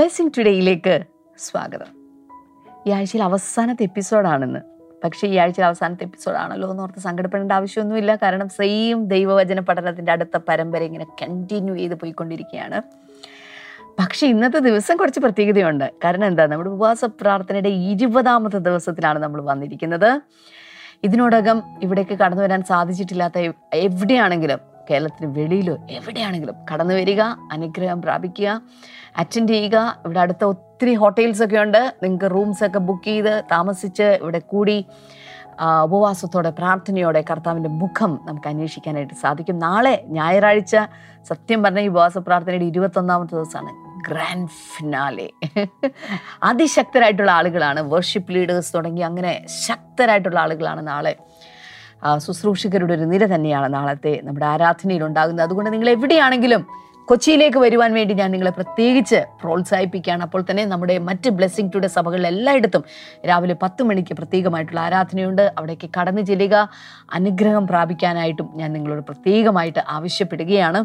Blessing ടുഡേയിലേക്ക് സ്വാഗതം. ഈ ആഴ്ചയിൽ അവസാനത്തെ എപ്പിസോഡാണെന്ന്. പക്ഷേ ഈ ആഴ്ചയിൽ അവസാനത്തെ എപ്പിസോഡാണല്ലോ എന്ന് ഓർത്ത് സങ്കടപ്പെടേണ്ട ആവശ്യമൊന്നുമില്ല. കാരണം സെയിം ദൈവവചന പഠനത്തിന്റെ അടുത്ത പരമ്പര ഇങ്ങനെ കണ്ടിന്യൂ ചെയ്ത് പോയിക്കൊണ്ടിരിക്കുകയാണ്. പക്ഷേ ഇന്നത്തെ ദിവസം കുറച്ച് പ്രത്യേകതയുണ്ട്. കാരണം എന്താ? നമ്മുടെ ഉപവാസ പ്രാർത്ഥനയുടെ ഇരുപതാമത്തെ ദിവസത്തിലാണ് നമ്മൾ വന്നിരിക്കുന്നത്. ഇതിനോടകം ഇവിടേക്ക് കടന്നു വരാൻ സാധിച്ചിട്ടില്ലാത്ത എവിടെയാണെങ്കിലും കേരളത്തിന് വെളിയിലോ എവിടെയാണെങ്കിലും കടന്നു വരിക അനുഗ്രഹം പ്രാപിക്കുക. അറ്റൻഡ് ചെയ്യുക ഇവിടെ അടുത്ത ഒത്തിരി ഹോട്ടൽസൊക്കെ ഉണ്ട്. നിങ്ങൾക്ക് റൂംസ് ഒക്കെ ബുക്ക് ചെയ്ത് താമസിച്ച് ഇവിടെ കൂടി ഉപവാസത്തോടെ പ്രാർത്ഥനയോടെ കർത്താവിന്റെ മുഖം നമുക്ക് അന്വേഷിക്കാനായിട്ട് സാധിക്കും. നാളെ ഞായറാഴ്ച സത്യം പറഞ്ഞ ഈ ഉപവാസ പ്രാർത്ഥനയുടെ ഇരുപത്തൊന്നാമത്തെ ദിവസമാണ് ഗ്രാൻഡ് ഫിനാലെ അതിശക്തരായിട്ടുള്ള ആളുകളാണ് വർഷിപ്പ് ലീഡേഴ്സ് തുടങ്ങി അങ്ങനെ ശക്തരായിട്ടുള്ള ആളുകളാണ് നാളെ. ശുശ്രൂഷകരുടെ ഒരു നിര തന്നെയാണ് നാളത്തെ നമ്മുടെ ആരാധനയിൽ ഉണ്ടാകുന്നത് അതുകൊണ്ട് നിങ്ങൾ എവിടെയാണെങ്കിലും കൊച്ചിയിലേക്ക് വരുവാൻ വേണ്ടി ഞാൻ നിങ്ങളെ പ്രത്യേകിച്ച് പ്രോത്സാഹിപ്പിക്കുകയാണ്. അപ്പോൾ തന്നെ നമ്മുടെ മറ്റ് ബ്ലെസ്സിങ് ടുഡേ സഭകളിൽ എല്ലായിടത്തും രാവിലെ പത്ത് മണിക്ക് പ്രത്യേകമായിട്ടുള്ള ആരാധനയുണ്ട്. അവിടേക്ക് കടന്നു ചെല്ലുക അനുഗ്രഹം പ്രാപിക്കാനായിട്ടും ഞാൻ നിങ്ങളോട് പ്രത്യേകമായിട്ട് ആവശ്യപ്പെടുകയാണ്.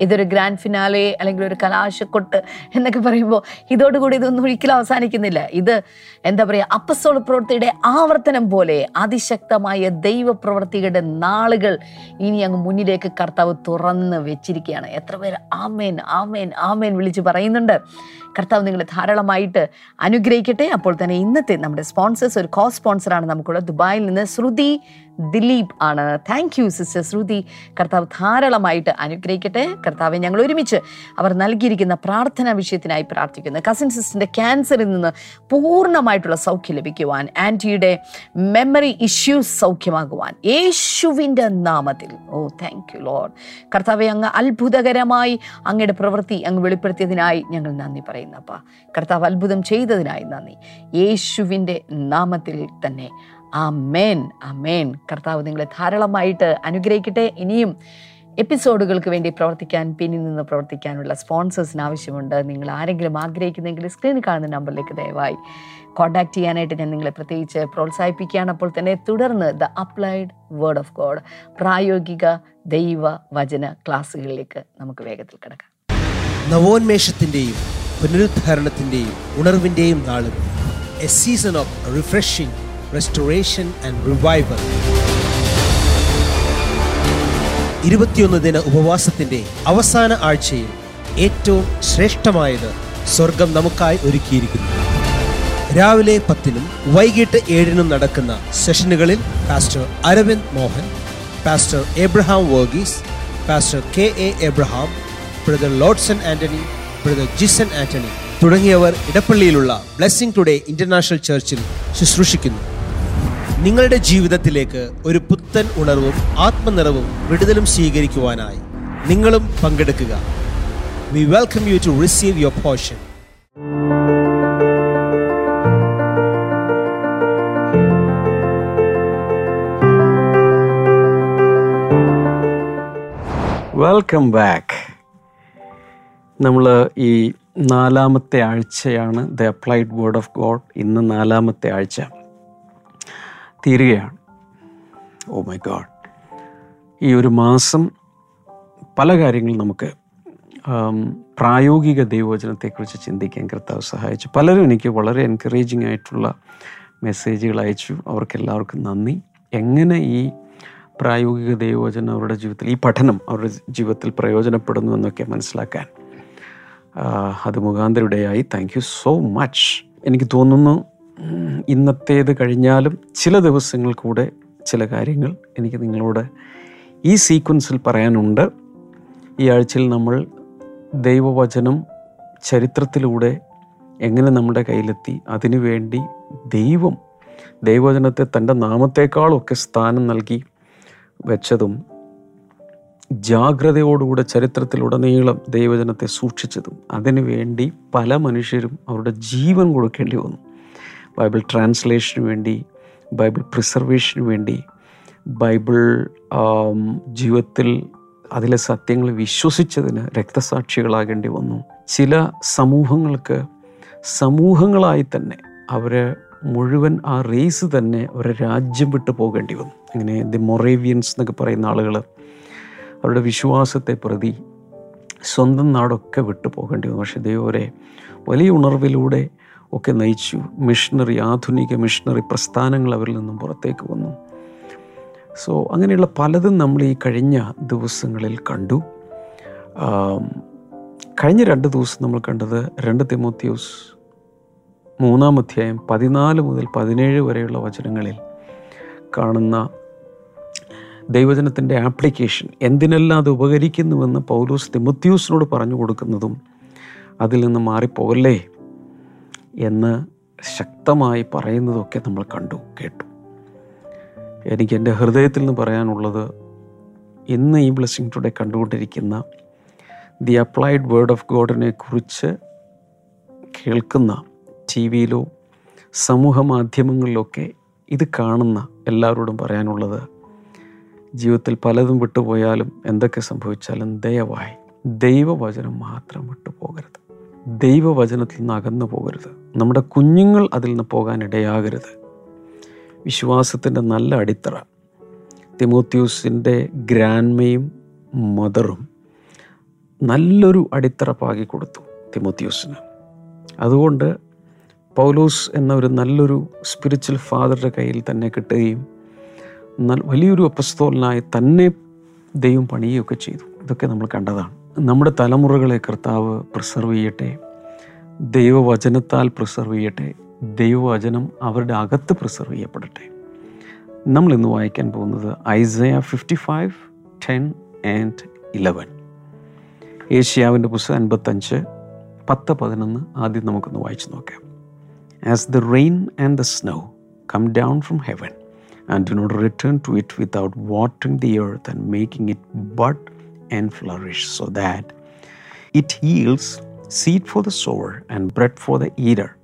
ഇതൊരു ഗ്രാൻഡ് ഫിനാലെ അല്ലെങ്കിൽ ഒരു കലാശക്കൊട്ട് എന്നൊക്കെ പറയുമ്പോൾ ഇതോടുകൂടി ഇതൊന്നും ഒരിക്കലും അവസാനിക്കുന്നില്ല. ഇത് എന്താ പറയുക അപ്പസോൾ പ്രവൃത്തിയുടെ ആവർത്തനം പോലെ അതിശക്തമായ ദൈവപ്രവൃത്തികളുടെ നാളുകൾ ഇനി അങ്ങ് മുന്നിലേക്ക് കർത്താവ് തുറന്ന് വെച്ചിരിക്കുകയാണ്. എത്ര പേര് ആമേൻ ആമേൻ ആമേൻ വിളിച്ച് പറയുന്നുണ്ട്. കർത്താവ് നിങ്ങളെ ധാരാളമായിട്ട് അനുഗ്രഹിക്കട്ടെ. അപ്പോൾ തന്നെ ഇന്നത്തെ നമ്മുടെ സ്പോൺസേഴ്സ് ഒരു കോ സ്പോൺസറാണ് നമുക്കുള്ളത്. ദുബായിൽ നിന്ന് ശ്രുതി ദിലീപ് ആണ്. Thank you sister Shruti. കർത്താവ് ധാരാളമായിട്ട് അനുഗ്രഹിക്കട്ടെ. കർത്താവെ ഞങ്ങൾ ഒരുമിച്ച് അവർ നൽകിയിരിക്കുന്ന പ്രാർത്ഥനാ വിഷയത്തിനായി പ്രാർത്ഥിക്കുന്നു. കസിൻ സിസ്റ്ററിന്റെ ക്യാൻസറിൽ നിന്ന് പൂർണമായിട്ടുള്ള സൗഖ്യം ലഭിക്കുവാൻ ആന്റിയുടെ മെമ്മറി ഇഷ്യൂസ് സൗഖ്യമാകുവാൻ യേശുവിന്റെ നാമത്തിൽ. ഓ താങ്ക് യു ലോഡ് കർത്താവെ അങ്ങ് അത്ഭുതകരമായി അങ്ങയുടെ പ്രവൃത്തി അങ്ങ് വെളിപ്പെടുത്തിയതിനായി ഞങ്ങൾ നന്ദി പറയുന്നു അപ്പാ. കർത്താവ് അത്ഭുതം ചെയ്തതിനായി നന്ദി. യേശുവിന്റെ നാമത്തിൽ തന്നെ. ആമേൻ മേൻ കർത്താവ് നിങ്ങളെ ധാരാളമായിട്ട് അനുഗ്രഹിക്കട്ടെ. ഇനിയും എപ്പിസോഡുകൾക്ക് വേണ്ടി പ്രവർത്തിക്കാൻ പിന്നിൽ നിന്ന് പ്രവർത്തിക്കാനുള്ള സ്പോൺസേഴ്സിന് ആവശ്യമുണ്ട്. നിങ്ങൾ ആരെങ്കിലും ആഗ്രഹിക്കുന്നെങ്കിൽ സ്ക്രീനിൽ കാണുന്ന നമ്പറിലേക്ക് ദയവായി കോൺടാക്ട് ചെയ്യാനായിട്ട് ഞാൻ നിങ്ങളെ പ്രത്യേകിച്ച് പ്രോത്സാഹിപ്പിക്കുകയാണ്. അപ്പോൾ തന്നെ തുടർന്ന് the applied word of God പ്രായോഗിക ദൈവ വചന ക്ലാസ്സുകളിലേക്ക് നമുക്ക് വേഗത്തിൽ കിടക്കാം. നവോന്മേഷത്തിന്റെയും പുനരുദ്ധാരണത്തിന്റെയും ഉണർവിന്റെയും നാളുകൾ a season of refreshing restoration and revival ഇരുപത്തിയൊന്ന് ദിന ഉപവാസത്തിന്റെ അവസാന ആഴ്ചയിൽ ഏറ്റവും ശ്രേഷ്ഠമായത് സ്വർഗം നമുക്കായി ഒരുക്കിയിരിക്കുന്നു. രാവിലെ പത്തിനും വൈകിട്ട് ഏഴിനും നടക്കുന്ന സെഷനുകളിൽ pastor Aravind Mohan pastor Abraham Varghese pastor K A Abraham brother Lodson Antony brother Jison Antony തുടങ്ങിയവർ ഇടപ്പള്ളിയിലുള്ള ബ്ലെസ്സിംഗ് ടുഡേ ഇന്റർനാഷണൽ ചർച്ചിൽ ശുശ്രൂഷിക്കുന്നു. നിങ്ങളുടെ ജീവിതത്തിലേക്ക് ഒരു പുത്തൻ ഉണർവും ആത്മനിറവും വിടുതലും സ്വീകരിക്കുവാനായി നിങ്ങളും പങ്കെടുക്കുക. We welcome you to receive your portion welcome back നമ്മൾ ഈ നാലാമത്തെ ആഴ്ചയാണ് the applied word of God ഇന്ന് നാലാമത്തെ ആഴ്ച. തീരുകയാണ്. ഓ മൈ ഗാഡ് ഈ ഒരു മാസം പല കാര്യങ്ങളും നമുക്ക് പ്രായോഗിക ദൈവവചനത്തെക്കുറിച്ച് ചിന്തിക്കാൻ കർത്താവ് സഹായിച്ചു. പലരും എനിക്ക് വളരെ എൻകറേജിങ് ആയിട്ടുള്ള മെസ്സേജുകൾ അയച്ചു. അവർക്കെല്ലാവർക്കും നന്ദി. എങ്ങനെ ഈ പ്രായോഗിക ദൈവവചനം അവരുടെ ജീവിതത്തിൽ ഈ പഠനം അവരുടെ ജീവിതത്തിൽ പ്രയോജനപ്പെടുന്നു എന്നൊക്കെ മനസ്സിലാക്കാൻ അത് മുഖാന്തരുടെയായി താങ്ക് യു സോ മച്ച് എനിക്ക് തോന്നുന്നു ഇന്നത്തേത് കഴിഞ്ഞാലും ചില ദിവസങ്ങൾ കൂടെ ചില കാര്യങ്ങൾ എനിക്ക് നിങ്ങളോട് ഈ സീക്വൻസിൽ പറയാനുണ്ട്. ഈ ആഴ്ചയിൽ നമ്മൾ ദൈവവചനം ചരിത്രത്തിലൂടെ എങ്ങനെ നമ്മുടെ കയ്യിലെത്തി അതിനുവേണ്ടി ദൈവം ദൈവവചനത്തെ തന്റെ നാമത്തെക്കാളൊക്കെ സ്ഥാനം നൽകി വെച്ചതും ജാഗ്രതയോടുകൂടെ ചരിത്രത്തിലുടനീളം ദൈവജനത്തെ സൂക്ഷിച്ചതും അതിനുവേണ്ടി പല മനുഷ്യരും അവരുടെ ജീവൻ കൊടുക്കേണ്ടി വന്നു. ബൈബിൾ ട്രാൻസ്ലേഷന് വേണ്ടി ബൈബിൾ പ്രിസർവേഷന് വേണ്ടി ബൈബിൾ ജീവിതത്തിൽ അതിലെ സത്യങ്ങൾ വിശ്വസിച്ചതിന് രക്തസാക്ഷികളാകേണ്ടി വന്നു. ചില സമൂഹങ്ങൾക്ക് സമൂഹങ്ങളായി തന്നെ അവർ മുഴുവൻ ആ റേസ് തന്നെ ഒരു രാജ്യം വിട്ട് പോകേണ്ടി വന്നു. അങ്ങനെ ദി മൊറേവിയൻസ് എന്നൊക്കെ പറയുന്ന ആളുകൾ അവരുടെ വിശ്വാസത്തെ പ്രതി സ്വന്തം നാടൊക്കെ വിട്ടു പോകേണ്ടി വന്നു. പക്ഷേ ദൈവരെ വലിയ ഉണർവിലൂടെ ഒക്കെ നയിച്ചു. മിഷണറി ആധുനിക മിഷണറി പ്രസ്ഥാനങ്ങൾ അവരിൽ നിന്നും പുറത്തേക്ക് വന്നു. സോ അങ്ങനെയുള്ള പലതും നമ്മൾ ഈ കഴിഞ്ഞ ദിവസങ്ങളിൽ കണ്ടു. കഴിഞ്ഞ രണ്ട് ദിവസം നമ്മൾ കണ്ടത് രണ്ട് തിമോത്യൂസ് മൂന്നാം അധ്യായം പതിനാല് മുതൽ പതിനേഴ് വരെയുള്ള വചനങ്ങളിൽ കാണുന്ന ദൈവജനത്തിന്റെ ആപ്ലിക്കേഷൻ എന്തിനെല്ലാം അത് ഉപകരിക്കുന്നുവെന്ന് പൗലൂസ് തിമത്യൂസിനോട് പറഞ്ഞു കൊടുക്കുന്നതും അതിൽ നിന്ന് മാറിപ്പോകല്ലേ എന്ന് ശക്തമായി പറയുന്നതൊക്കെ നമ്മൾ കണ്ടു കേട്ടു. എനിക്ക് എന്റെ ഹൃദയത്തിൽ നിന്ന് പറയാനുള്ളത് ഇന്ന് ഈ ബ്ലെസ്സിങ് ടുഡേ കണ്ടുകൊണ്ടിരിക്കുന്ന ദി അപ്ലൈഡ് വേർഡ് ഓഫ് ഗോഡിനെ കുറിച്ച് കേൾക്കുന്ന ടി വിയിലോ സമൂഹ മാധ്യമങ്ങളിലൊക്കെ ഇത് കാണുന്ന എല്ലാവരോടും പറയാനുള്ളത് ജീവിതത്തിൽ പലതും വിട്ടുപോയാലും എന്തൊക്കെ സംഭവിച്ചാലും ദയവായി ദൈവവചനം മാത്രം വിട്ടുപോകരുത്. ദൈവവചനത്തിൽ നിന്ന് അകന്നു പോകരുത്. നമ്മുടെ കുഞ്ഞുങ്ങൾ അതിൽ നിന്ന് പോകാൻ ഇടയാകരുത്. വിശ്വാസത്തിന്റെ നല്ല അടിത്തറ. തിമോത്യൂസിന്റെ ഗ്രാൻമയും മദറും നല്ലൊരു അടിത്തറ പാകി കൊടുത്തു തിമോത്യൂസിന് അതുകൊണ്ട് പൗലോസ് എന്ന ഒരു നല്ലൊരു സ്പിരിച്വൽ ഫാദറുടെ കയ്യിൽ തന്നെ കിട്ടുകയും വലിയൊരു അപ്പസ്തോലനായി തന്നെ ദൈവം പണിയുകയൊക്കെ ചെയ്തു. ഇതൊക്കെ നമ്മൾ കണ്ടതാണ്. നമ്മുടെ തലമുറകളെ കർത്താവ് പ്രിസർവ് ചെയ്യട്ടെ. ദൈവവചനത്താൽ പ്രിസർവ് ചെയ്യട്ടെ. ദൈവവചനം അവരുടെ അകത്ത് പ്രിസർവ് ചെയ്യപ്പെടട്ടെ. നമ്മൾ ഇന്ന് വായിക്കാൻ പോകുന്നത് Isaiah fifty five ten and eleven ഏഷ്യാവിന്റെ പുസ്തകം അൻപത്തഞ്ച് പത്ത് പതിനൊന്ന് ആദ്യം നമുക്കൊന്ന് വായിച്ചു നോക്കാം. As the rain and the snow come down from heaven and do not return to it without watering the earth and making it bud and flourish, so that it yields seed for the sower and bread for the eater.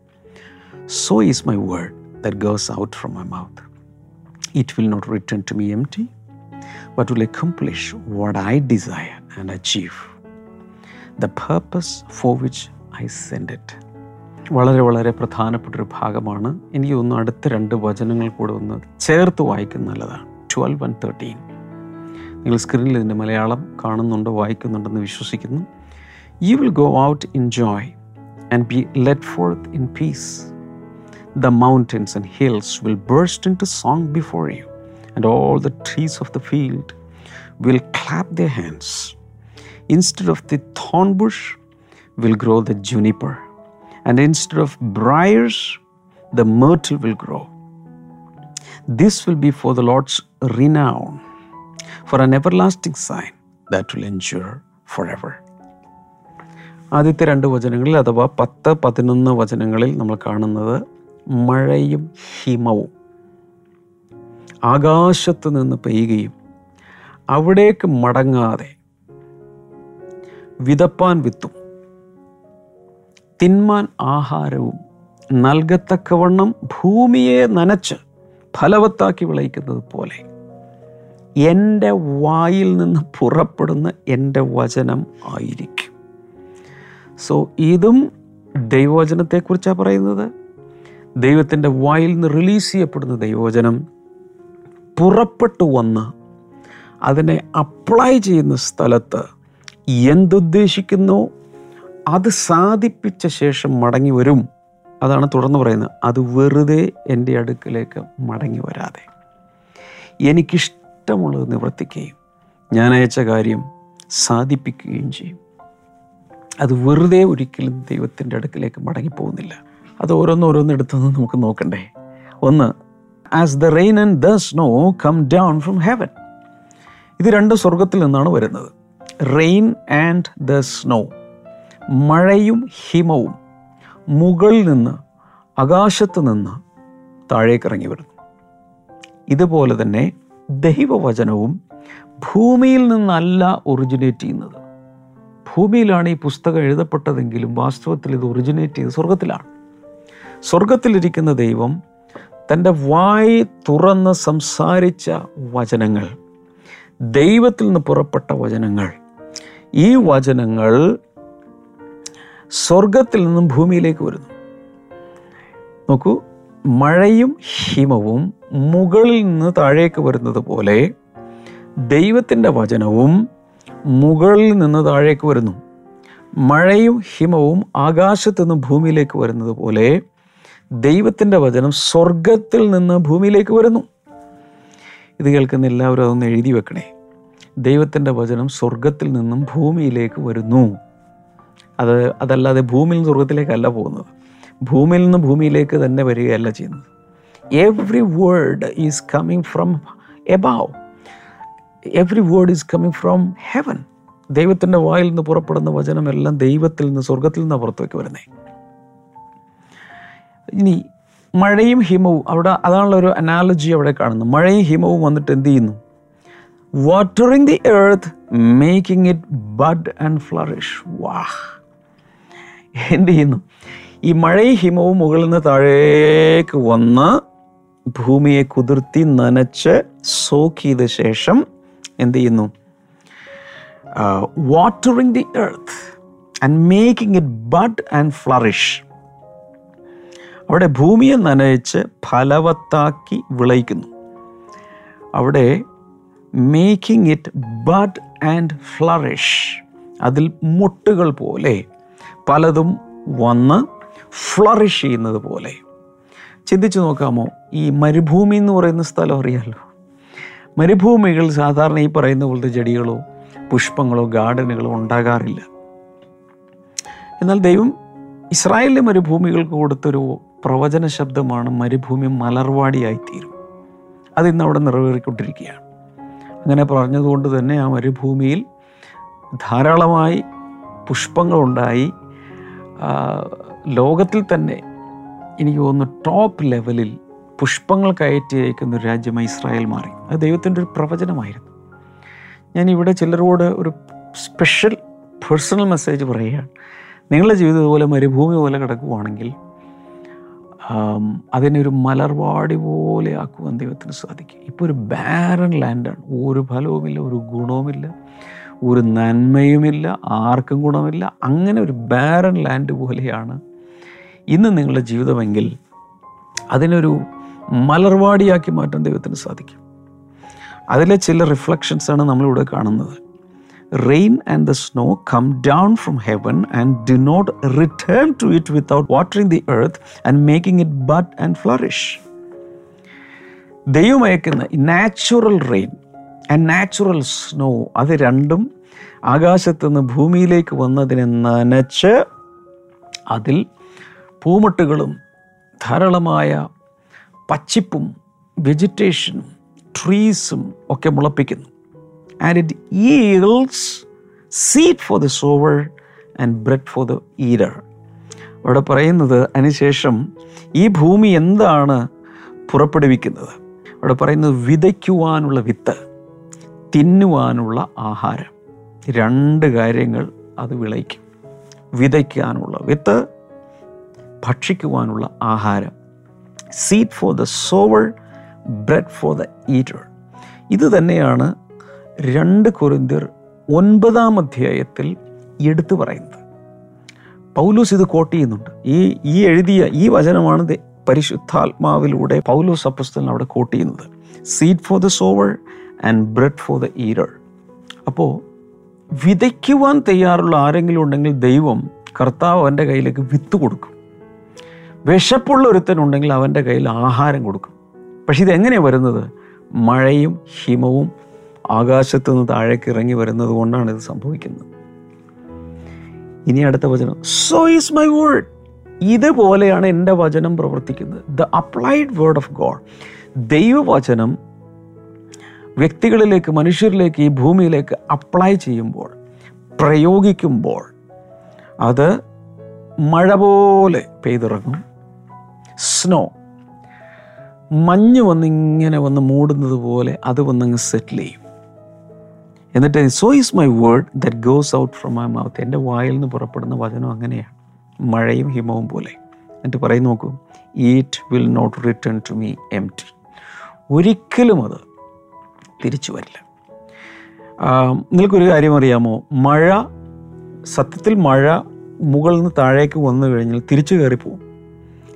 So is my word that goes out from my mouth. It will not return to me empty, but will accomplish what I desire and achieve the purpose for which I send it. വളരെ വളരെ പ്രധാനപ്പെട്ട ഒരു ഭാഗമാണ് എനിക്ക് തോന്നുന്നു അടുത്ത രണ്ട് വചനങ്ങൾ കൂടെ ഒന്ന് ചേർത്ത് വായിക്കുന്നത് നല്ലതാണ് ട്വൽവ് ആൻഡ് തേർട്ടീൻ നിങ്ങൾ സ്ക്രീനിൽ ഇതിന്റെ മലയാളം കാണുന്നുണ്ടോ വായിക്കുന്നുണ്ടെന്ന് വിശ്വസിക്കുന്നു. You will go out in joy and be led forth in peace the mountains and hills will burst into song before you and all the trees of the field will clap the hands instead of the thorn bush will grow the juniper, and instead of briars, the myrtle will grow. This will be for the Lord's renown, for lasting sign that will will for ever ആദ്യത്തെ രണ്ട് വചനങ്ങളിൽ അഥവാ പത്ത് പതിനൊന്ന് വചനങ്ങളിൽ നമ്മൾ കാണുന്നത് മഴയും ഹിമവും. ആകാശത്ത് നിന്ന് പെയ്യുകയും അവിടേക്ക് മടങ്ങാതെ വിതപ്പാൻ വിത്തും തിന്മാൻ ആഹാരവും നൽകത്തക്കവണ്ണം ഭൂമിയെ നനച്ച് ഫലവത്താക്കി വിളയിക്കുന്നത് പോലെ എന്റെ വായിൽ നിന്ന് പുറപ്പെടുന്ന എന്റെ വചനം ആയിരിക്കും. സോ ഇതും ദൈവവചനത്തെക്കുറിച്ചാണ് പറയുന്നത്. ദൈവത്തിന്റെ വായിൽ നിന്ന് റിലീസ് ചെയ്യപ്പെടുന്ന ദൈവവചനം പുറപ്പെട്ടു വന്ന് അതിനെ അപ്ലൈ ചെയ്യുന്ന സ്ഥലത്ത് എന്തുദ്ദേശിക്കുന്നോ? അത് സാധിപ്പിച്ച ശേഷം മടങ്ങി വരും. അതാണ് തുടർന്ന് പറയുന്നത്. അത് വെറുതെ എന്റെ അടുക്കിലേക്ക് മടങ്ങി വരാതെ. എനിക്കിഷ്ടമുള്ളത് നിവർത്തിക്കുകയും ഞാൻ അയച്ച കാര്യം സാധിപ്പിക്കുകയും ചെയ്യും. അത് വെറുതെ ഒരിക്കലും ദൈവത്തിന്റെ അടുക്കിലേക്ക് മടങ്ങിപ്പോകുന്നില്ല. അത് ഓരോന്നോരോന്ന് എടുത്തൊന്ന് നമുക്ക് നോക്കണ്ടേ. ഒന്ന് as the rain and the snow come down from heaven ഇത് രണ്ട് സ്വർഗത്തിൽ നിന്നാണ് വരുന്നത്. റെയിൻ ആൻഡ് ദ സ്നോ മഴയും ഹിമവും മുകളിൽ നിന്ന് ആകാശത്ത് നിന്ന് താഴേക്കിറങ്ങി വരുന്നു. ഇതുപോലെ തന്നെ ദൈവവചനവും ഭൂമിയിൽ നിന്നല്ല ഒറിജിനേറ്റ് ചെയ്യുന്നത്. ഭൂമിയിലാണ് ഈ പുസ്തകം എഴുതപ്പെട്ടതെങ്കിലും വാസ്തവത്തിൽ ഇത് ഒറിജിനേറ്റ് ചെയ്ത് സ്വർഗത്തിലാണ് സ്വർഗത്തിലിരിക്കുന്ന ദൈവം തന്റെ വായി തുറന്ന് സംസാരിച്ച വചനങ്ങൾ ദൈവത്തിൽ നിന്ന് പുറപ്പെട്ട വചനങ്ങൾ ഈ വചനങ്ങൾ സ്വർഗത്തിൽ നിന്നും ഭൂമിയിലേക്ക് വരുന്നു. നോക്കൂ മഴയും ഹിമവും മുകളിൽ നിന്ന് താഴേക്ക് വരുന്നത് പോലെ ദൈവത്തിന്റെ വചനവും മുകളിൽ നിന്ന് താഴേക്ക് വരുന്നു. മഴയും ഹിമവും ആകാശത്തു നിന്ന് ഭൂമിയിലേക്ക് വരുന്നത് പോലെ ദൈവത്തിന്റെ വചനം സ്വർഗത്തിൽ നിന്ന് ഭൂമിയിലേക്ക് വരുന്നു. ഇത് കേൾക്കുന്ന എല്ലാവരും അതൊന്ന് എഴുതി വെക്കണേ. ദൈവത്തിന്റെ വചനം സ്വർഗത്തിൽ നിന്നും ഭൂമിയിലേക്ക് വരുന്നു. അത് അതല്ലാതെ ഭൂമിയിൽ നിന്ന് സ്വർഗത്തിലേക്കല്ല പോകുന്നത്. ഭൂമിയിൽ നിന്ന് ഭൂമിയിലേക്ക് തന്നെ വരികയല്ല ചെയ്യുന്നത്. Every word is coming from above every word is coming from heaven ദൈവത്തിന്റെ വായിൽ നിന്ന് പുറപ്പെടുന്ന വചനമെല്ലാം ദൈവത്തിൽ നിന്ന് സ്വർഗത്തിൽ നിന്ന് പുറത്തേക്ക് വരുന്നത് ഇനി മഴയും ഹിമവും അവിടെ അതാണുള്ള ഒരു അനാലജി അവിടെ കാണുന്നു മഴയും ഹിമവും വന്നിട്ട് എന്ത് ചെയ്യുന്നു? Watering the earth making it bud and flourish വാഹ്. എന്ത് ചെയ്യുന്നു? ഈ മഴയും ഹിമവും മുകളിൽ നിന്ന് താഴേക്ക് വന്ന് ഭൂമിയെ കുതിർത്തി നനച്ച് സോക്ക് ചെയ്ത ശേഷം എന്ത് ചെയ്യുന്നു? Watering the earth and making it bud and flourish അവിടെ ഭൂമിയെ നനയിച്ച് ഫലവത്താക്കി വിളയിക്കുന്നു. അവിടെ making it bud and flourish അതിൽ മുട്ടുകൾ പോലെ പലതും വന്ന് ഫ്ലറിഷ് ചെയ്യുന്നത് പോലെ. ചിന്തിച്ചു നോക്കാമോ? ഈ മരുഭൂമി എന്ന് പറയുന്ന സ്ഥലം അറിയാമല്ലോ മരുഭൂമികൾ സാധാരണ ഈ പറയുന്ന പോലത്തെ ചെടികളോ പുഷ്പങ്ങളോ ഗാർഡനുകളോ ഉണ്ടാകാറില്ല. എന്നാൽ ദൈവം ഇസ്രായേലിലെ മരുഭൂമികൾക്ക് കൊടുത്തൊരു പ്രവചന ശബ്ദമാണ് മരുഭൂമി മലർവാടിയായിത്തീരും. അതിന്ന് അവിടെ നിറവേറിക്കൊണ്ടിരിക്കുകയാണ്. അങ്ങനെ പറഞ്ഞതുകൊണ്ട് തന്നെ ആ മരുഭൂമിയിൽ ധാരാളമായി പുഷ്പങ്ങളുണ്ടായി. ലോകത്തിൽ തന്നെ എനിക്ക് തോന്നുന്നു ടോപ്പ് ലെവലിൽ പുഷ്പങ്ങൾ കയറ്റി അയക്കുന്ന ഒരു രാജ്യമായി ഇസ്രായേൽ മാറി. അത് ദൈവത്തിന്റെ ഒരു പ്രവചനമായിരുന്നു. ഞാൻ ഇവിടെ ചിലരോട് ഒരു സ്പെഷ്യൽ പേഴ്സണൽ മെസ്സേജ് പറയുകയാണ്. നിങ്ങളുടെ ജീവിതം പോലെ മരുഭൂമി പോലെ കിടക്കുവാണെങ്കിൽ അതിനെ ഒരു മലർവാടി പോലെ ആക്കുവാൻ ദൈവത്തിന് സാധിക്കും. ഇപ്പോൾ ഒരു ബാരൻ ലാൻഡാണ് ഒരു ഫലവുമില്ല ഒരു ഗുണവുമില്ല ഒരു നന്മയുമില്ല ആർക്കും ഗുണമില്ല. അങ്ങനെ ഒരു ബാരൻ ലാൻഡ് പോലെയാണ് ഇന്ന് നിങ്ങളുടെ ജീവിതമെങ്കിൽ അതിനൊരു മലർവാടിയാക്കി മാറ്റാൻ ദൈവത്തിന് സാധിക്കും. അതിലെ ചില റിഫ്ലക്ഷൻസാണ് നമ്മളിവിടെ കാണുന്നത്. Rain and the snow come down from heaven and do not return to it without watering the earth and making it bud and flourish ദൈവം അയക്കുന്ന natural rain and natural snow അത് രണ്ടും ആകാശത്ത് നിന്ന് ഭൂമിയിലേക്ക് വന്നതിനെ നനച്ച് അതിൽ പൂമട്ടുകളും ധാരാളമായ പച്ചിപ്പും വെജിറ്റേഷനും ട്രീസും ഒക്കെ മുളപ്പിക്കുന്നു. And it yields seed for the sower and bread for the eater അവിടെ പറയുന്നത് അതിനുശേഷം ഈ ഭൂമി എന്താണ് പുറപ്പെടുവിക്കുന്നത്? അവിടെ പറയുന്നത് വിതയ്ക്കുവാനുള്ള വിത്ത് തിന്നുവാനുള്ള ആഹാരം. രണ്ട് കാര്യങ്ങൾ അത് വിളയിക്കും. വിതയ്ക്കാനുള്ള വിത്ത് ഭക്ഷിക്കുവാനുള്ള ആഹാരം. Seed for the sower bread for the eater ഇത് തന്നെയാണ് രണ്ട് കുരുന്തിർ ഒൻപതാം അധ്യായത്തിൽ എടുത്തു പറയുന്നത്. പൗലൂസ് ഇത് കോട്ട് ചെയ്യുന്നുണ്ട്. ഈ ഈ എഴുതിയ ഈ വചനമാണ് പരിശുദ്ധാത്മാവിലൂടെ പൗലൂസ് അപ്പുസ്തലിന് അവിടെ കോട്ട് ചെയ്യുന്നത്. Seed for the sower and bread for the eater അപ്പോൾ വിതയ്ക്കുവാൻ തയ്യാറുള്ള ആരെങ്കിലും ഉണ്ടെങ്കിൽ ദൈവം കർത്താവ് അവന്റെ കയ്യിലേക്ക് വിത്ത് കൊടുക്കും. വിശപ്പുള്ള ഒരുത്തനുണ്ടെങ്കിൽ അവന്റെ കയ്യിൽ ആഹാരം കൊടുക്കും. പക്ഷെ ഇതെങ്ങനെയാണ് വരുന്നത്? മഴയും ഹിമവും ആകാശത്ത് നിന്ന് താഴേക്ക് ഇറങ്ങി വരുന്നത് കൊണ്ടാണ് ഇത് സംഭവിക്കുന്നത്. ഇനി അടുത്ത വചനം. സോ ഈസ് മൈ വേർഡ് ഇതുപോലെയാണ് എന്റെ വചനം പ്രവർത്തിക്കുന്നത്. The applied word of God ദൈവവചനം വ്യക്തികളിലേക്ക് മനുഷ്യരിലേക്ക് ഈ ഭൂമിയിലേക്ക് അപ്ലൈ ചെയ്യുമ്പോൾ പ്രയോഗിക്കുമ്പോൾ അത് മഴ പോലെ പെയ്തിറങ്ങും. സ്നോ മഞ്ഞ് വന്ന് ഇങ്ങനെ വന്ന് മൂടുന്നത് പോലെ അത് വന്നങ്ങ് സെറ്റിൽ ചെയ്യും. എന്നിട്ട് so is my word that goes out from my mouth എന്റെ വായിൽ നിന്ന് പുറപ്പെടുന്ന വചനം അങ്ങനെയാണ്. മഴയും ഹിമവും പോലെ. എന്നിട്ട് പറയും നോക്കൂ it will not return to me empty ഒരിക്കലും അത് തിരിച്ചു വരില്ല. നിങ്ങൾക്കൊരു കാര്യം അറിയാമോ? മഴ സത്യത്തിൽ മഴ മുകളിൽ നിന്ന് താഴേക്ക് വന്നു കഴിഞ്ഞാൽ തിരിച്ചു കയറിപ്പോവും.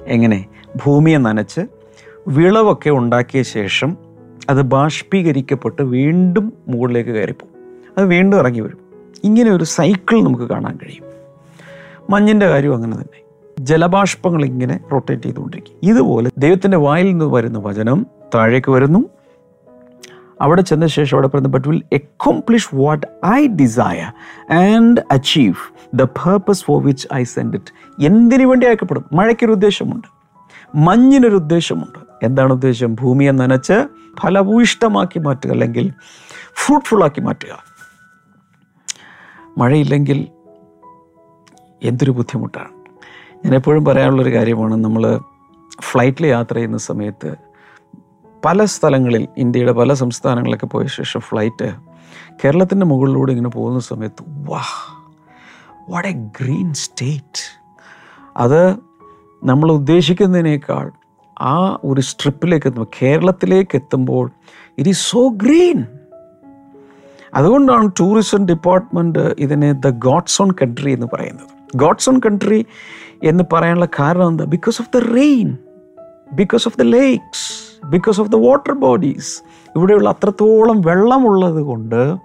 എങ്ങനെ? ഭൂമിയെ നനച്ച് വിളവൊക്കെ ഉണ്ടാക്കിയ ശേഷം അത് ബാഷ്പീകരിക്കപ്പെട്ട് വീണ്ടും മുകളിലേക്ക് കയറിപ്പോകും. അത് വീണ്ടും ഇറങ്ങി വരും. ഇങ്ങനെ ഒരു സൈക്കിൾ നമുക്ക് കാണാൻ കഴിയും. മഞ്ഞിന്റെ കാര്യം അങ്ങനെ തന്നെ. ജലബാഷ്പങ്ങൾ ഇങ്ങനെ റൊട്ടേറ്റ് ചെയ്തുകൊണ്ടിരിക്കും. ഇതുപോലെ ദൈവത്തിന്റെ വായിൽ നിന്ന് വരുന്ന വചനം താഴേക്ക് വരുന്നു. അവിടെ ചെന്ന ശേഷം അവിടെ പറയുന്നത് but will accomplish what I desire and achieve the purpose for which I send it എന്തിനു വേണ്ടി അയക്കപ്പെടും? മഴയ്ക്കൊരു ഉദ്ദേശമുണ്ട്. മഞ്ഞിനൊരു ഉദ്ദേശമുണ്ട് എന്താണ് ഉദ്ദേശം? ഭൂമിയെ നനച്ച് ഫലഭൂയിഷ്ടമാക്കി മാറ്റുക അല്ലെങ്കിൽ ഫ്രൂട്ട്ഫുള്ളാക്കി മാറ്റുക. മഴയില്ലെങ്കിൽ എന്തൊരു ബുദ്ധിമുട്ടാണ്. ഞാൻ എപ്പോഴും പറയാനുള്ളൊരു കാര്യമാണ് നമ്മൾ ഫ്ലൈറ്റിൽ യാത്ര ചെയ്യുന്ന സമയത്ത് പല സ്ഥലങ്ങളിൽ ഇന്ത്യയുടെ പല സംസ്ഥാനങ്ങളിലൊക്കെ പോയ ശേഷം ഫ്ലൈറ്റ് കേരളത്തിന്റെ മുകളിലൂടെ ഇങ്ങനെ പോകുന്ന സമയത്ത് വാ വാട്ട് എ ഗ്രീൻ സ്റ്റേറ്റ് അത് നമ്മൾ ഉദ്ദേശിക്കുന്നതിനേക്കാൾ ആ ഒരു സ്ട്രിപ്പിലേക്ക് എത്തുമ്പോൾ കേരളത്തിലേക്ക് എത്തുമ്പോൾ ഇറ്റ് ഈസ് സോ ഗ്രീൻ അതുകൊണ്ടാണ് ടൂറിസം ഡിപ്പാർട്ട്മെന്റ് ഇതിനെ ദ ഗോഡ്സ് ഓൺ കൺട്രി എന്ന് പറയുന്നത്. ഗോഡ്സ് ഓൺ കൺട്രി എന്ന് പറയാനുള്ള കാരണം എന്താ? Because of the rain because of the lakes because of the water bodies ഇവിടെയുള്ള അത്രത്തോളം വെള്ളമുള്ളത് കൊണ്ട്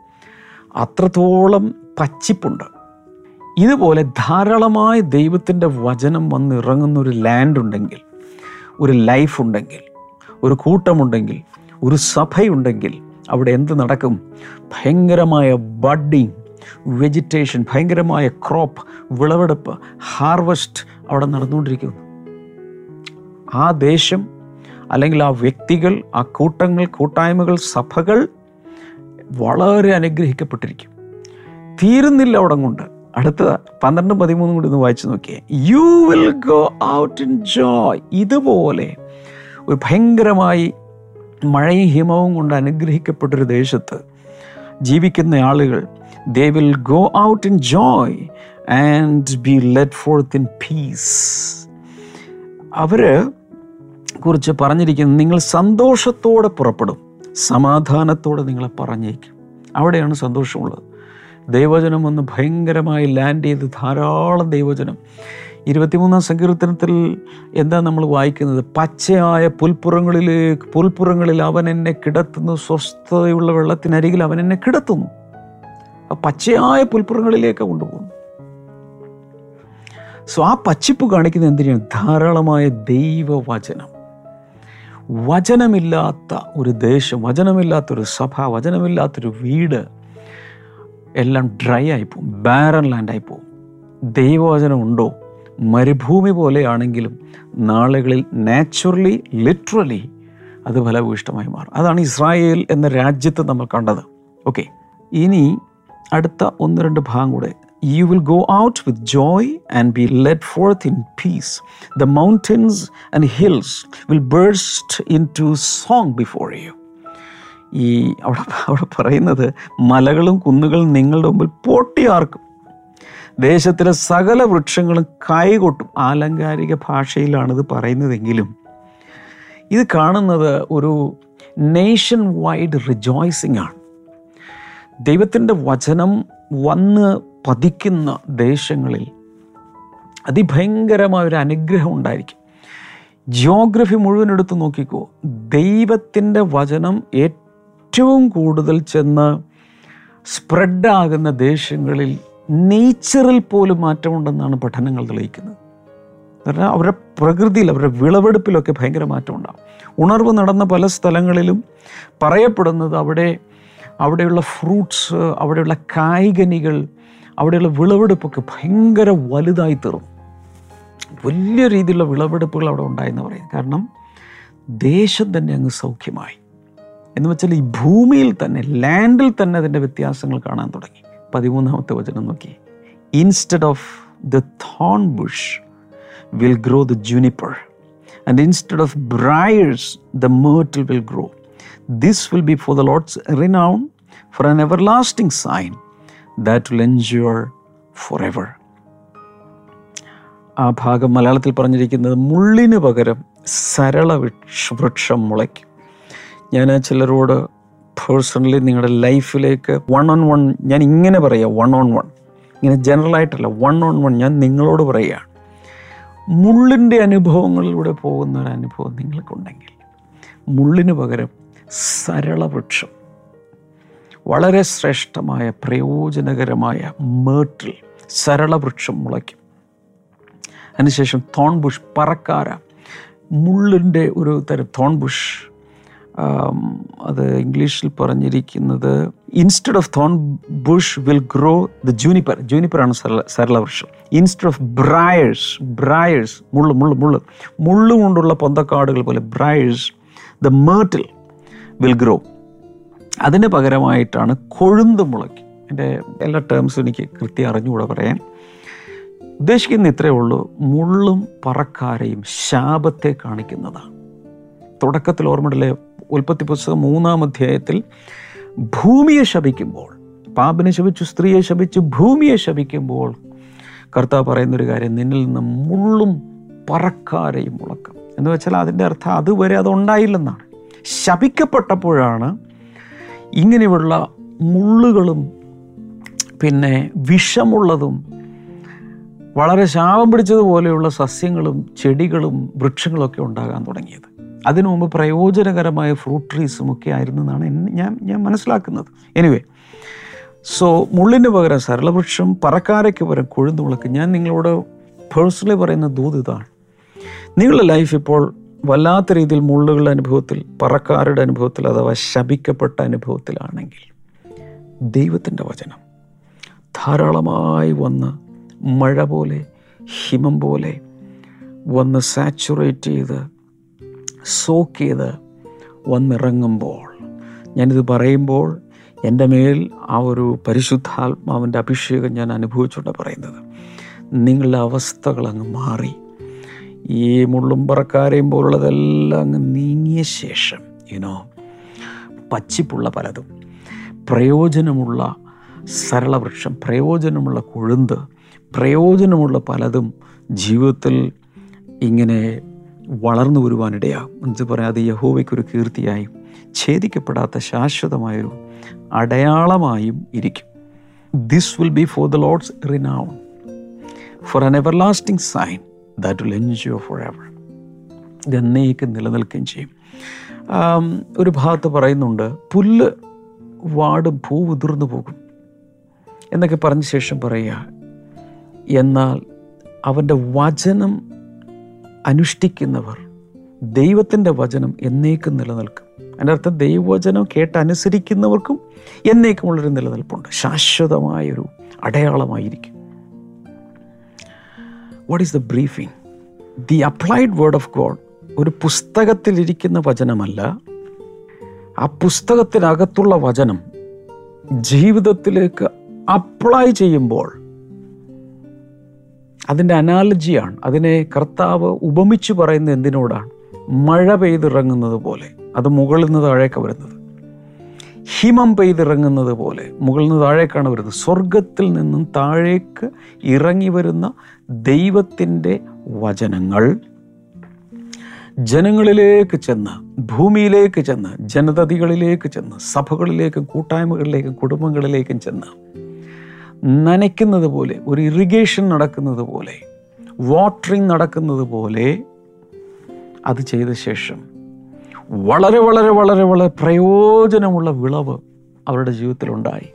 അത്രത്തോളം പച്ചിപ്പുണ്ട്. ഇതുപോലെ ധാരാളമായി ദൈവത്തിന്റെ വചനം വന്നിറങ്ങുന്ന ഒരു ലാൻഡ് ഉണ്ടെങ്കിൽ ഒരു ലൈഫ് ഉണ്ടെങ്കിൽ ഒരു കൂട്ടമുണ്ടെങ്കിൽ ഒരു സഭയുണ്ടെങ്കിൽ അവിടെ എന്ത് നടക്കും? ഭയങ്കരമായ ബഡിങ് വെജിറ്റേഷൻ ഭയങ്കരമായ ക്രോപ്പ് വിളവെടുപ്പ് ഹാർവസ്റ്റ് അവിടെ നടന്നുകൊണ്ടിരിക്കുന്നു. ആ ദേശം അല്ലെങ്കിൽ ആ വ്യക്തികൾ ആ കൂട്ടങ്ങൾ കൂട്ടായ്മകൾ സഭകൾ വളരെ അനുഗ്രഹിക്കപ്പെട്ടിരിക്കും. തീരുന്നില്ല അവിടെ കൊണ്ട്. അടുത്ത പന്ത്രണ്ടും പതിമൂന്നും കൂടി ഒന്ന് വായിച്ചു നോക്കിയേ. You will go out in joy ഇതുപോലെ ഒരു ഭയങ്കരമായി മഴയും ഹിമവും കൊണ്ട് അനുഗ്രഹിക്കപ്പെട്ടൊരു ദേശത്ത് ജീവിക്കുന്ന ആളുകൾ they will go out in joy and be led forth in peace അവർ കുറിച്ച് പറഞ്ഞിരിക്കുന്നത് നിങ്ങൾ സന്തോഷത്തോടെ പുറപ്പെടും സമാധാനത്തോടെ നിങ്ങളെ പറഞ്ഞേക്കും. അവിടെയാണ് സന്തോഷമുള്ളത്. ദൈവജനം ഒന്ന് ഭയങ്കരമായി ലാൻഡ് ചെയ്ത് ധാരാളം ദൈവചനം ഇരുപത്തിമൂന്നാം സങ്കീർത്തനത്തിൽ എന്താ നമ്മൾ വായിക്കുന്നത്? പച്ചയായ പുൽപ്പുറങ്ങളിലേക്ക് പുൽപ്പുറങ്ങളിൽ അവൻ എന്നെ കിടത്തുന്നു സ്വസ്ഥതയുള്ള വെള്ളത്തിനരികിൽ അവൻ എന്നെ കിടത്തുന്നു. പച്ചയായ പുൽപ്പുറങ്ങളിലേക്ക് കൊണ്ടുപോകുന്നു. സോ ആ പച്ചിപ്പ് കാണിക്കുന്ന എന്തിനാണ്? ധാരാളമായ ദൈവവചനം. വചനമില്ലാത്ത ഒരു ദേശം വചനമില്ലാത്തൊരു സഭ വചനമില്ലാത്തൊരു വീട് എല്ലാം ഡ്രൈ ആയി ആയിപ്പോവും ബാരൻ ലാൻഡായി പോവും ദൈവവചനം ഉണ്ടോ? മരുഭൂമി പോലെയാണെങ്കിലും നാളുകളിൽ നാച്ചുറലി ലിറ്ററലി അത് ഫലഭൂഷ്ടമായി മാറും. അതാണ് ഇസ്രായേൽ എന്ന രാജ്യത്ത് നമ്മൾ കണ്ടത്. ഓക്കെ ഇനി അടുത്ത ഒന്ന് രണ്ട് ഭാഗം കൂടെ. You will go out with joy and be led forth in peace the mountains and hills will burst into song before you ഈ അവിടെ അവിടെ പറയുന്നത് മലകളും കുന്നുകളും നിങ്ങളുടെ മുമ്പിൽ പൊട്ടിയാർക്കും. ദേശത്തിലെ സകല വൃക്ഷങ്ങളും കൈകൊട്ടും. ആലങ്കാരിക ഭാഷയിലാണിത് പറയുന്നതെങ്കിലും ഇത് കാണുന്നത് ഒരു നേഷൻ വൈഡ് റിജോയ്സിംഗ് ആണ്. ദൈവത്തിന്റെ വചനം വന്ന് പതിക്കുന്ന ദേശങ്ങളിൽ അതിഭയങ്കരമായ ഒരു അനുഗ്രഹം ഉണ്ടായിരിക്കും. ജിയോഗ്രഫി മുഴുവൻ എടുത്ത് നോക്കിക്കോ. ദൈവത്തിന്റെ വചനം ഏറ്റവും കൂടുതൽ ചെന്ന് സ്പ്രെഡാകുന്ന ദേശങ്ങളിൽ നേച്ചറിൽ പോലും മാറ്റമുണ്ടെന്നാണ് പഠനങ്ങൾ തെളിയിക്കുന്നത്. കാരണം അവരുടെ പ്രകൃതിയിൽ അവരുടെ വിളവെടുപ്പിലൊക്കെ ഭയങ്കര മാറ്റം മാറ്റമുണ്ടാകും ഉണർവ് നടന്ന പല സ്ഥലങ്ങളിലും പറയപ്പെടുന്നത് അവിടെ അവിടെയുള്ള ഫ്രൂട്ട്സ് അവിടെയുള്ള കായികനികൾ അവിടെയുള്ള വിളവെടുപ്പൊക്കെ ഭയങ്കര വലുതായി തീർന്നു. വലിയ രീതിയിലുള്ള വിളവെടുപ്പുകൾ അവിടെ ഉണ്ടായെന്ന് പറയും കാരണം ദേശം തന്നെ അങ്ങ് സൗഖ്യമായി. എന്ന് വെച്ചാൽ ഈ ഭൂമിയിൽ തന്നെ ലാൻഡിൽ തന്നെ അതിന്റെ വ്യത്യാസങ്ങൾ കാണാൻ തുടങ്ങി. പതിമൂന്നാമത്തെ വചനം നോക്കി. Instead of the thorn bush will grow the juniper and instead of briers the myrtle will grow this will be for the Lord's renown for an everlasting sign that will endure for ever ആ ഭാഗം മലയാളത്തിൽ പറഞ്ഞിരിക്കുന്നത് മുള്ളിന് പകരം സരള വൃക്ഷ മുളയ്ക്കും. ഞാൻ ആ ചിലരോട് personally നിങ്ങളുടെ ലൈഫിലേക്ക് വൺ ഓൺ വൺ ഞാൻ ഇങ്ങനെ പറയുക വൺ ഓൺ വൺ ഇങ്ങനെ ജനറൽ ആയിട്ടല്ല വൺ ഓൺ വൺ ഞാൻ നിങ്ങളോട് പറയുകയാണ്. മുള്ളിന്റെ അനുഭവങ്ങളിലൂടെ പോകുന്ന ഒരു അനുഭവം നിങ്ങൾക്കുണ്ടെങ്കിൽ മുള്ളിന് പകരം സരളവൃക്ഷം വളരെ ശ്രേഷ്ഠമായ പ്രയോജനകരമായ മേട്ടിൽ സരളവൃക്ഷം മുളയ്ക്കും. അതിനുശേഷം തോൺ ബുഷ് പറക്കാര മുള്ളിന്റെ ഒരു തരം തോൺ ബുഷ് ആം, അത് ഇംഗ്ലീഷിൽ പറഞ്ഞിരിക്കുന്നത് instead of thorn bush will grow the juniper ജൂനിപ്പറാണ് സരള സരളവൃക്ഷം ഇൻസ്റ്റഡ് ഓഫ് ബ്രായേഴ്സ് ബ്രായേഴ്സ് മുള്ളു മുള്ളു മുള്ളു. മുള്ളു കൊണ്ടുള്ള പൊന്തക്കാടുകൾ പോലെ briers the myrtle will grow അതിന് പകരമായിട്ടാണ് കൊഴുന്ത് മുളയ്ക്ക്. എന്റെ എല്ലാ ടേംസും എനിക്ക് കൃത്യം അറിഞ്ഞുകൂടെ പറയാൻ. ഉദ്ദേശിക്കുന്ന ഇത്രയേ ഉള്ളൂ മുള്ളും പറക്കാരയും ശാപത്തെ കാണിക്കുന്നതാണ്. തുടക്കത്തിൽ ഓർമ്മയിലെ ഉൽപ്പത്തി പുസ്തകം മൂന്നാം അധ്യായത്തിൽ ഭൂമിയെ ശപിക്കുമ്പോൾ പാപിനെ ശപിച്ചു സ്ത്രീയെ ശപിച്ചു ഭൂമിയെ ശപിക്കുമ്പോൾ കർത്താവ് പറയുന്നൊരു കാര്യം നിന്നിൽ നിന്ന് മുള്ളും പറക്കാരയും മുളക്കും. എന്ന് വെച്ചാൽ അതിന്റെ അർത്ഥം അതുവരെ അതുണ്ടായില്ലെന്നാണ് ശപിക്കപ്പെട്ടപ്പോഴാണ് ഇങ്ങനെയുള്ള മുള്ളുകളും പിന്നെ വിഷമുള്ളതും വളരെ ശാപം പിടിച്ചതുപോലെയുള്ള സസ്യങ്ങളും ചെടികളും വൃക്ഷങ്ങളൊക്കെ ഉണ്ടാകാൻ തുടങ്ങിയത്. അതിനു മുമ്പ് പ്രയോജനകരമായ ഫ്രൂട്ട് ട്രീസും ഒക്കെ ആയിരുന്നു എന്നാണ് എന്നെ- ഞാൻ ഞാൻ മനസ്സിലാക്കുന്നത്. എനിവേ സോ മുള്ളിന് പകരം സരളവൃക്ഷം പറക്കാരയ്ക്ക് പകരം കൊഴുന്നുളക്ക് ഞാൻ നിങ്ങളോട് പേഴ്സണലി പറയുന്ന ദൂത് ഇതാണ്. നിങ്ങളുടെ ലൈഫ് ഇപ്പോൾ വല്ലാത്ത രീതിയിൽ മുള്ളുകളുടെ അനുഭവത്തിൽ പറക്കാരുടെ അനുഭവത്തിൽ അഥവാ ശപിക്കപ്പെട്ട അനുഭവത്തിലാണെങ്കിൽ ദൈവത്തിന്റെ വചനം ധാരാളമായി വന്ന് മഴ പോലെ ഹിമം പോലെ വന്ന് സാച്ചുറേറ്റ് ചെയ്ത് സോക്ക് ചെയ്ത് വന്നിറങ്ങുമ്പോൾ. ഞാനിത് പറയുമ്പോൾ എന്റെ മേൽ ആ ഒരു പരിശുദ്ധാത്മാവിന്റെ അഭിഷേകം ഞാൻ അനുഭവിച്ചുകൊണ്ട് പറയുന്നത്. നിങ്ങളുടെ അവസ്ഥകൾ അങ്ങ് മാറി. ഈ മുള്ളും പറക്കാരെയും പോലുള്ളതെല്ലാം അങ്ങ് നീങ്ങിയ ശേഷം ഇനോ പച്ചിപ്പുള്ള പലതും പ്രയോജനമുള്ള സരളവൃക്ഷം പ്രയോജനമുള്ള കൊഴുന്ത് പ്രയോജനമുള്ള പലതും ജീവിതത്തിൽ ഇങ്ങനെ വളർന്നു വരുവാനിടയാകും. എന്ന് പറയാം? അത് യഹോവയ്ക്കൊരു കീർത്തിയായും ഛേദിക്കപ്പെടാത്ത ശാശ്വതമായൊരു അടയാളമായും ഇരിക്കും. This will be for the Lord's renown for an everlasting sign that will എൻജോ for ever ഇത് എന്നേക്ക് നിലനിൽക്കുകയും ചെയ്യും. ഒരു ഭാഗത്ത് പറയുന്നുണ്ട് പുല്ല് വാടും പൂ ഉതിർന്നു പോകും എന്നൊക്കെ പറഞ്ഞ ശേഷം പറയുക എന്നാൽ അവന്റെ വചനം അനുഷ്ഠിക്കുന്നവർ ദൈവത്തിന്റെ വചനം എന്നേക്കും നിലനിൽക്കും. അതിന്റെ അർത്ഥം ദൈവവചനം കേട്ട് അനുസരിക്കുന്നവർക്കും എന്നേക്കുമുള്ളൊരു നിലനിൽപ്പുണ്ട്. ശാശ്വതമായൊരു അടയാളമായിരിക്കും. What is the briefing the applied word of God ഒരു പുസ്തകത്തിലിരിക്കുന്ന വചനമല്ല. ആ പുസ്തകത്തിനകത്തുള്ള വചനം ജീവിതത്തിലേക്ക് അപ്ലൈ ചെയ്യുമ്പോൾ അതിന്റെ അനാലജിയാണ്. അതിനെ കർത്താവ് ഉപമിച്ചു പറയുന്ന എന്തിനോടാണ്? മഴ പെയ്തിറങ്ങുന്നത് പോലെ. അത് മുകളിൽ നിന്ന് താഴേക്ക് വരുന്നത്. ഹിമം പെയ്തിറങ്ങുന്നത് പോലെ. മുകളിൽ നിന്ന് താഴേക്കാണ് വരുന്നത്. സ്വർഗത്തിൽ നിന്നും താഴേക്ക് ഇറങ്ങി വരുന്ന ദൈവത്തിന്റെ വചനങ്ങൾ. ജനങ്ങളിലേക്ക് ചെന്ന് ഭൂമിയിലേക്ക് ചെന്ന് ജനതതികളിലേക്ക് ചെന്ന് സഭകളിലേക്കും കൂട്ടായ്മകളിലേക്കും കുടുംബങ്ങളിലേക്കും ചെന്ന് നനയ്ക്കുന്നത് പോലെ ഒരു ഇറിഗേഷൻ നടക്കുന്നത് പോലെ വാട്ടറിങ് നടക്കുന്നത് പോലെ അത് ചെയ്ത ശേഷം വളരെ വളരെ വളരെ വളരെ പ്രയോജനമുള്ള വിളവ് അവരുടെ ജീവിതത്തിലുണ്ടായി.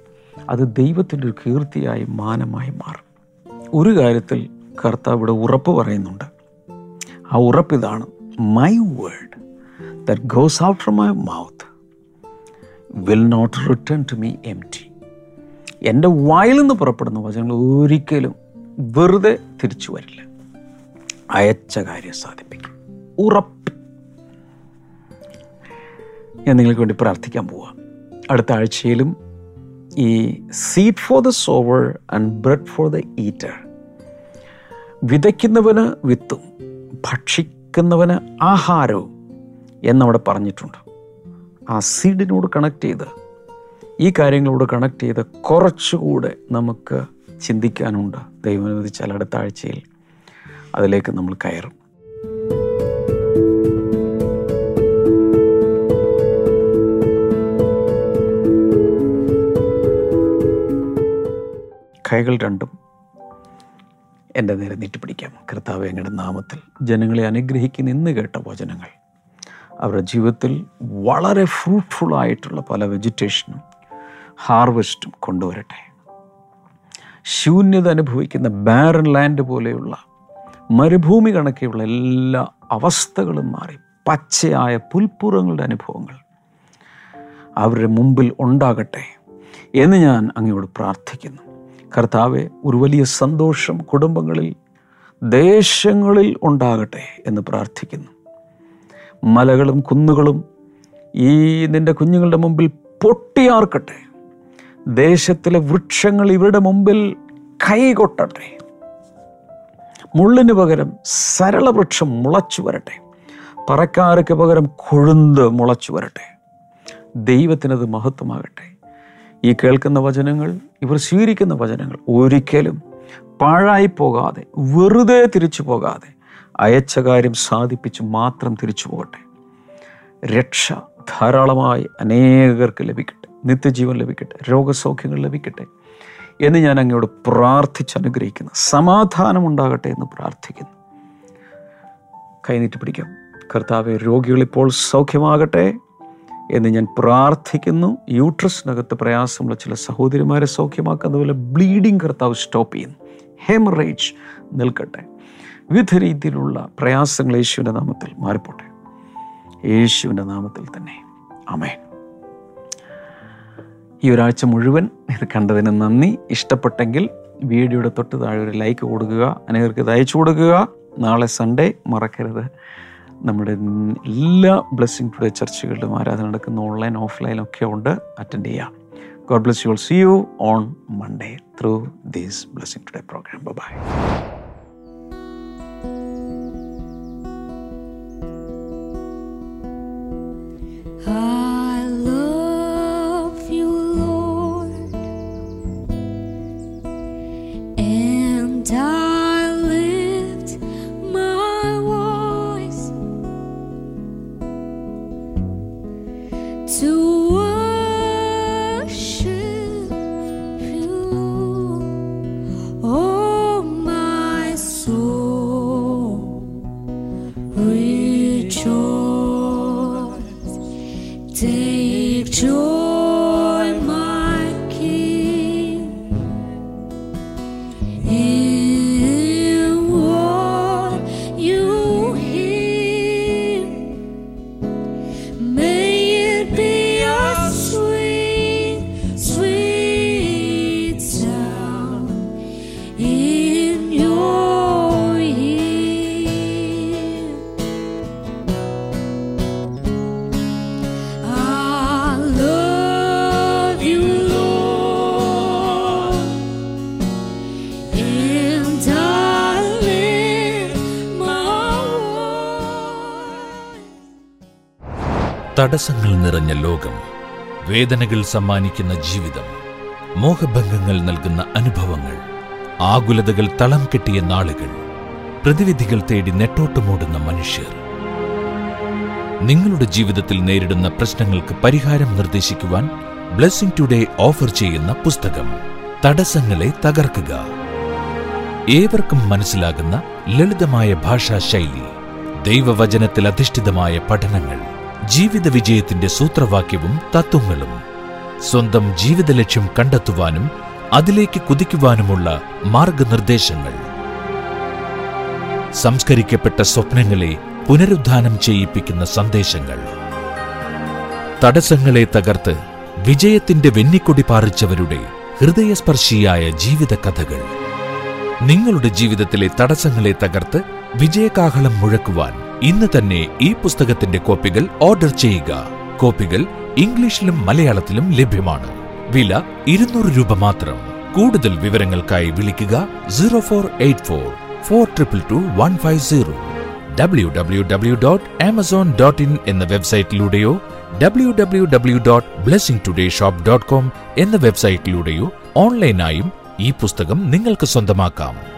അത് ദൈവത്തിന്റെ ഒരു കീർത്തിയായി മാനമായി മാറും. ഒരു കാര്യത്തിൽ കർത്താവ് ഇവിടെ ഉറപ്പ് പറയുന്നുണ്ട്. ആ ഉറപ്പ് ഇതാണ്. My word goes out from my mouth will not return to me empty എന്റെ വായിൽ നിന്ന് പുറപ്പെടുന്ന വചനങ്ങൾ ഒരിക്കലും വെറുതെ തിരിച്ചു വരില്ല. അയച്ച കാര്യം സാധിപ്പിക്കും. ഉറപ്പ്. ഞാൻ നിങ്ങൾക്ക് വേണ്ടി പ്രാർത്ഥിക്കാൻ പോവാം. അടുത്ത ആഴ്ചയിലും ഈ seed for the sower and bread for the eater വിതയ്ക്കുന്നവന് വിത്തും ഭക്ഷിക്കുന്നവന് ആഹാരവും എന്നവിടെ പറഞ്ഞിട്ടുണ്ട്. ആ സീഡിനോട് കണക്ട് ചെയ്ത് ഈ കാര്യങ്ങളോട് കണക്ട് ചെയ്ത് കുറച്ചുകൂടെ നമുക്ക് ചിന്തിക്കാനുണ്ട്. ദൈവം അനുവദിച്ചാൽ അടുത്ത ആഴ്ചയിൽ അതിലേക്ക് നമ്മൾ കയറും. കൈകൾ രണ്ടും എന്റെ നേരെ നീട്ടിപ്പിടിക്കാം. കർത്താവ് ഞങ്ങളുടെ നാമത്തിൽ ജനങ്ങളെ അനുഗ്രഹിക്കുന്ന ഇന്ന് കേട്ട വചനങ്ങൾ. അവരുടെ ജീവിതത്തിൽ വളരെ ഫ്രൂട്ട്ഫുൾ ആയിട്ടുള്ള പല വെജിറ്റേഷനും ഹാർവസ്റ്റും കൊണ്ടുവരട്ടെ. ശൂന്യത അനുഭവിക്കുന്ന ബാരൻ ലാൻഡ് പോലെയുള്ള മരുഭൂമി കണക്കെയുള്ള എല്ലാ അവസ്ഥകളും മാറി പച്ചയായ പുൽപ്പുറങ്ങളുടെ അനുഭവങ്ങൾ അവരുടെ മുമ്പിൽ ഉണ്ടാകട്ടെ എന്ന് ഞാൻ അങ്ങയോട് പ്രാർത്ഥിക്കുന്നു. കർത്താവെ ഒരു വലിയ സന്തോഷം കുടുംബങ്ങളിൽ ദേശങ്ങളിൽ ഉണ്ടാകട്ടെ എന്ന് പ്രാർത്ഥിക്കുന്നു. മലകളും കുന്നുകളും ഈ നിന്റെ കുഞ്ഞുങ്ങളുടെ മുമ്പിൽ പൊട്ടിയാർക്കട്ടെ. ദേശത്തിലെ വൃക്ഷങ്ങൾ ഇവരുടെ മുമ്പിൽ കൈകൊട്ടട്ടെ. മുള്ളിന് പകരം സരളവൃക്ഷം മുളച്ചു വരട്ടെ. പറക്കാർക്ക് പകരം കൊഴുന്ത് മുളച്ചു വരട്ടെ. ദൈവത്തിനത് മഹത്വമാകട്ടെ. ഈ കേൾക്കുന്ന വചനങ്ങൾ ഇവർ സ്വീകരിക്കുന്ന വചനങ്ങൾ ഒരിക്കലും പാഴായി പോകാതെ വെറുതെ തിരിച്ചു പോകാതെ അയച്ച കാര്യം സാധിപ്പിച്ച് മാത്രം തിരിച്ചു പോകട്ടെ. രക്ഷ ധാരാളമായി അനേകർക്ക് ലഭിക്കട്ടെ. നിത്യജീവൻ ലഭിക്കട്ടെ രോഗസൗഖ്യങ്ങൾ ലഭിക്കട്ടെ എന്ന് ഞാൻ അങ്ങയോട് പ്രാർത്ഥിച്ച് അനുഗ്രഹിക്കുന്നു സമാധാനം ഉണ്ടാകട്ടെ എന്ന് പ്രാർത്ഥിക്കുന്നു. കൈനീട്ടി പിടിക്കാം. കർത്താവ് രോഗികൾ ഇപ്പോൾ സൗഖ്യമാകട്ടെ എന്ന് ഞാൻ പ്രാർത്ഥിക്കുന്നു. യൂട്രസിനകത്ത് പ്രയാസമുള്ള ചില സഹോദരിമാരെ സൗഖ്യമാക്കുന്ന പോലെ ബ്ലീഡിങ് കർത്താവ് സ്റ്റോപ്പ് ചെയ്യുന്നു. ഹെമറേജ് നിൽക്കട്ടെ. വിവിധ രീതിയിലുള്ള പ്രയാസങ്ങൾ യേശുവിന്റെ നാമത്തിൽ മാറിപ്പോട്ടെ. യേശുവിന്റെ നാമത്തിൽ തന്നെ. അമേൻ ഈ ഒരാഴ്ച മുഴുവൻ ഇത് കണ്ടതിന് നന്ദി. ഇഷ്ടപ്പെട്ടെങ്കിൽ വീഡിയോയുടെ തൊട്ട് താഴെ ഒരു ലൈക്ക് കൊടുക്കുക. അനേകർക്ക് ഇത് അയച്ചു കൊടുക്കുക. നാളെ സൺഡേ മറക്കരുത്. നമ്മുടെ എല്ലാ ബ്ലെസ്സിങ് ടുഡേ ചർച്ചകളിലും ആരാധന നടക്കുന്ന ഓൺലൈൻ ഓഫ്ലൈൻ ഒക്കെ ഉണ്ട്. അറ്റൻഡ് ചെയ്യാം. God bless you see you on Monday through these blessing today programme bye I തടസ്സങ്ങൾ നിറഞ്ഞ ലോകം വേദനകൾ സമ്മാനിക്കുന്ന ജീവിതം മോഹഭംഗങ്ങൾ നൽകുന്ന അനുഭവങ്ങൾ ആകുലതകൾ തളം കെട്ടിയ നാളുകൾ പ്രതിവിധികൾ തേടി നെട്ടോട്ടമോടുന്ന മനുഷ്യർ. നിങ്ങളുടെ ജീവിതത്തിൽ നേരിടുന്ന പ്രശ്നങ്ങൾക്ക് പരിഹാരം നിർദ്ദേശിക്കുവാൻ ബ്ലെസ്സിംഗ് ടുഡേ ഓഫർ ചെയ്യുന്ന പുസ്തകം തടസ്സങ്ങളെ തകർക്കുക. ഏവർക്കും മനസ്സിലാകുന്ന ലളിതമായ ഭാഷാശൈലി ദൈവവചനത്തിൽ അധിഷ്ഠിതമായ പഠനങ്ങൾ. ജീവിത വിജയത്തിന്റെ സൂത്രവാക്യവും തത്വങ്ങളും. സ്വന്തം ജീവിത ലക്ഷ്യം കണ്ടെത്തുവാനും അതിലേക്ക് കുതിക്കുവാനുമുള്ള മാർഗനിർദ്ദേശങ്ങൾ. സംസ്കരിക്കപ്പെട്ട സ്വപ്നങ്ങളെ പുനരുദ്ധാനം ചെയ്യിപ്പിക്കുന്ന സന്ദേശങ്ങൾ. തടസ്സങ്ങളെ തകർത്ത് വിജയത്തിന്റെ വെന്നിക്കൊടി പാറിച്ചവരുടെ ഹൃദയസ്പർശിയായ ജീവിത കഥകൾ നിങ്ങളുടെ ജീവിതത്തിലെ തടസ്സങ്ങളെ തകർത്ത് വിജയകാഹളം മുഴക്കുവാൻ ഇന്ന് തന്നെ ഈ പുസ്തകത്തിന്റെ കോപ്പികൾ ഓർഡർ ചെയ്യുക. കോപ്പികൾ ഇംഗ്ലീഷിലും മലയാളത്തിലും ലഭ്യമാണ്. വില ഇരുന്നൂറ് രൂപ മാത്രം. കൂടുതൽ വിവരങ്ങൾക്കായി വിളിക്കുക zero four eight four four triple two one five zero. W W W dot Amazon dot in എന്ന വെബ്സൈറ്റിലൂടെയോ W W W dot blessing today shop dot com എന്ന വെബ്സൈറ്റിലൂടെയോ ഓൺലൈനായും ഈ പുസ്തകം നിങ്ങൾക്ക് സ്വന്തമാക്കാം.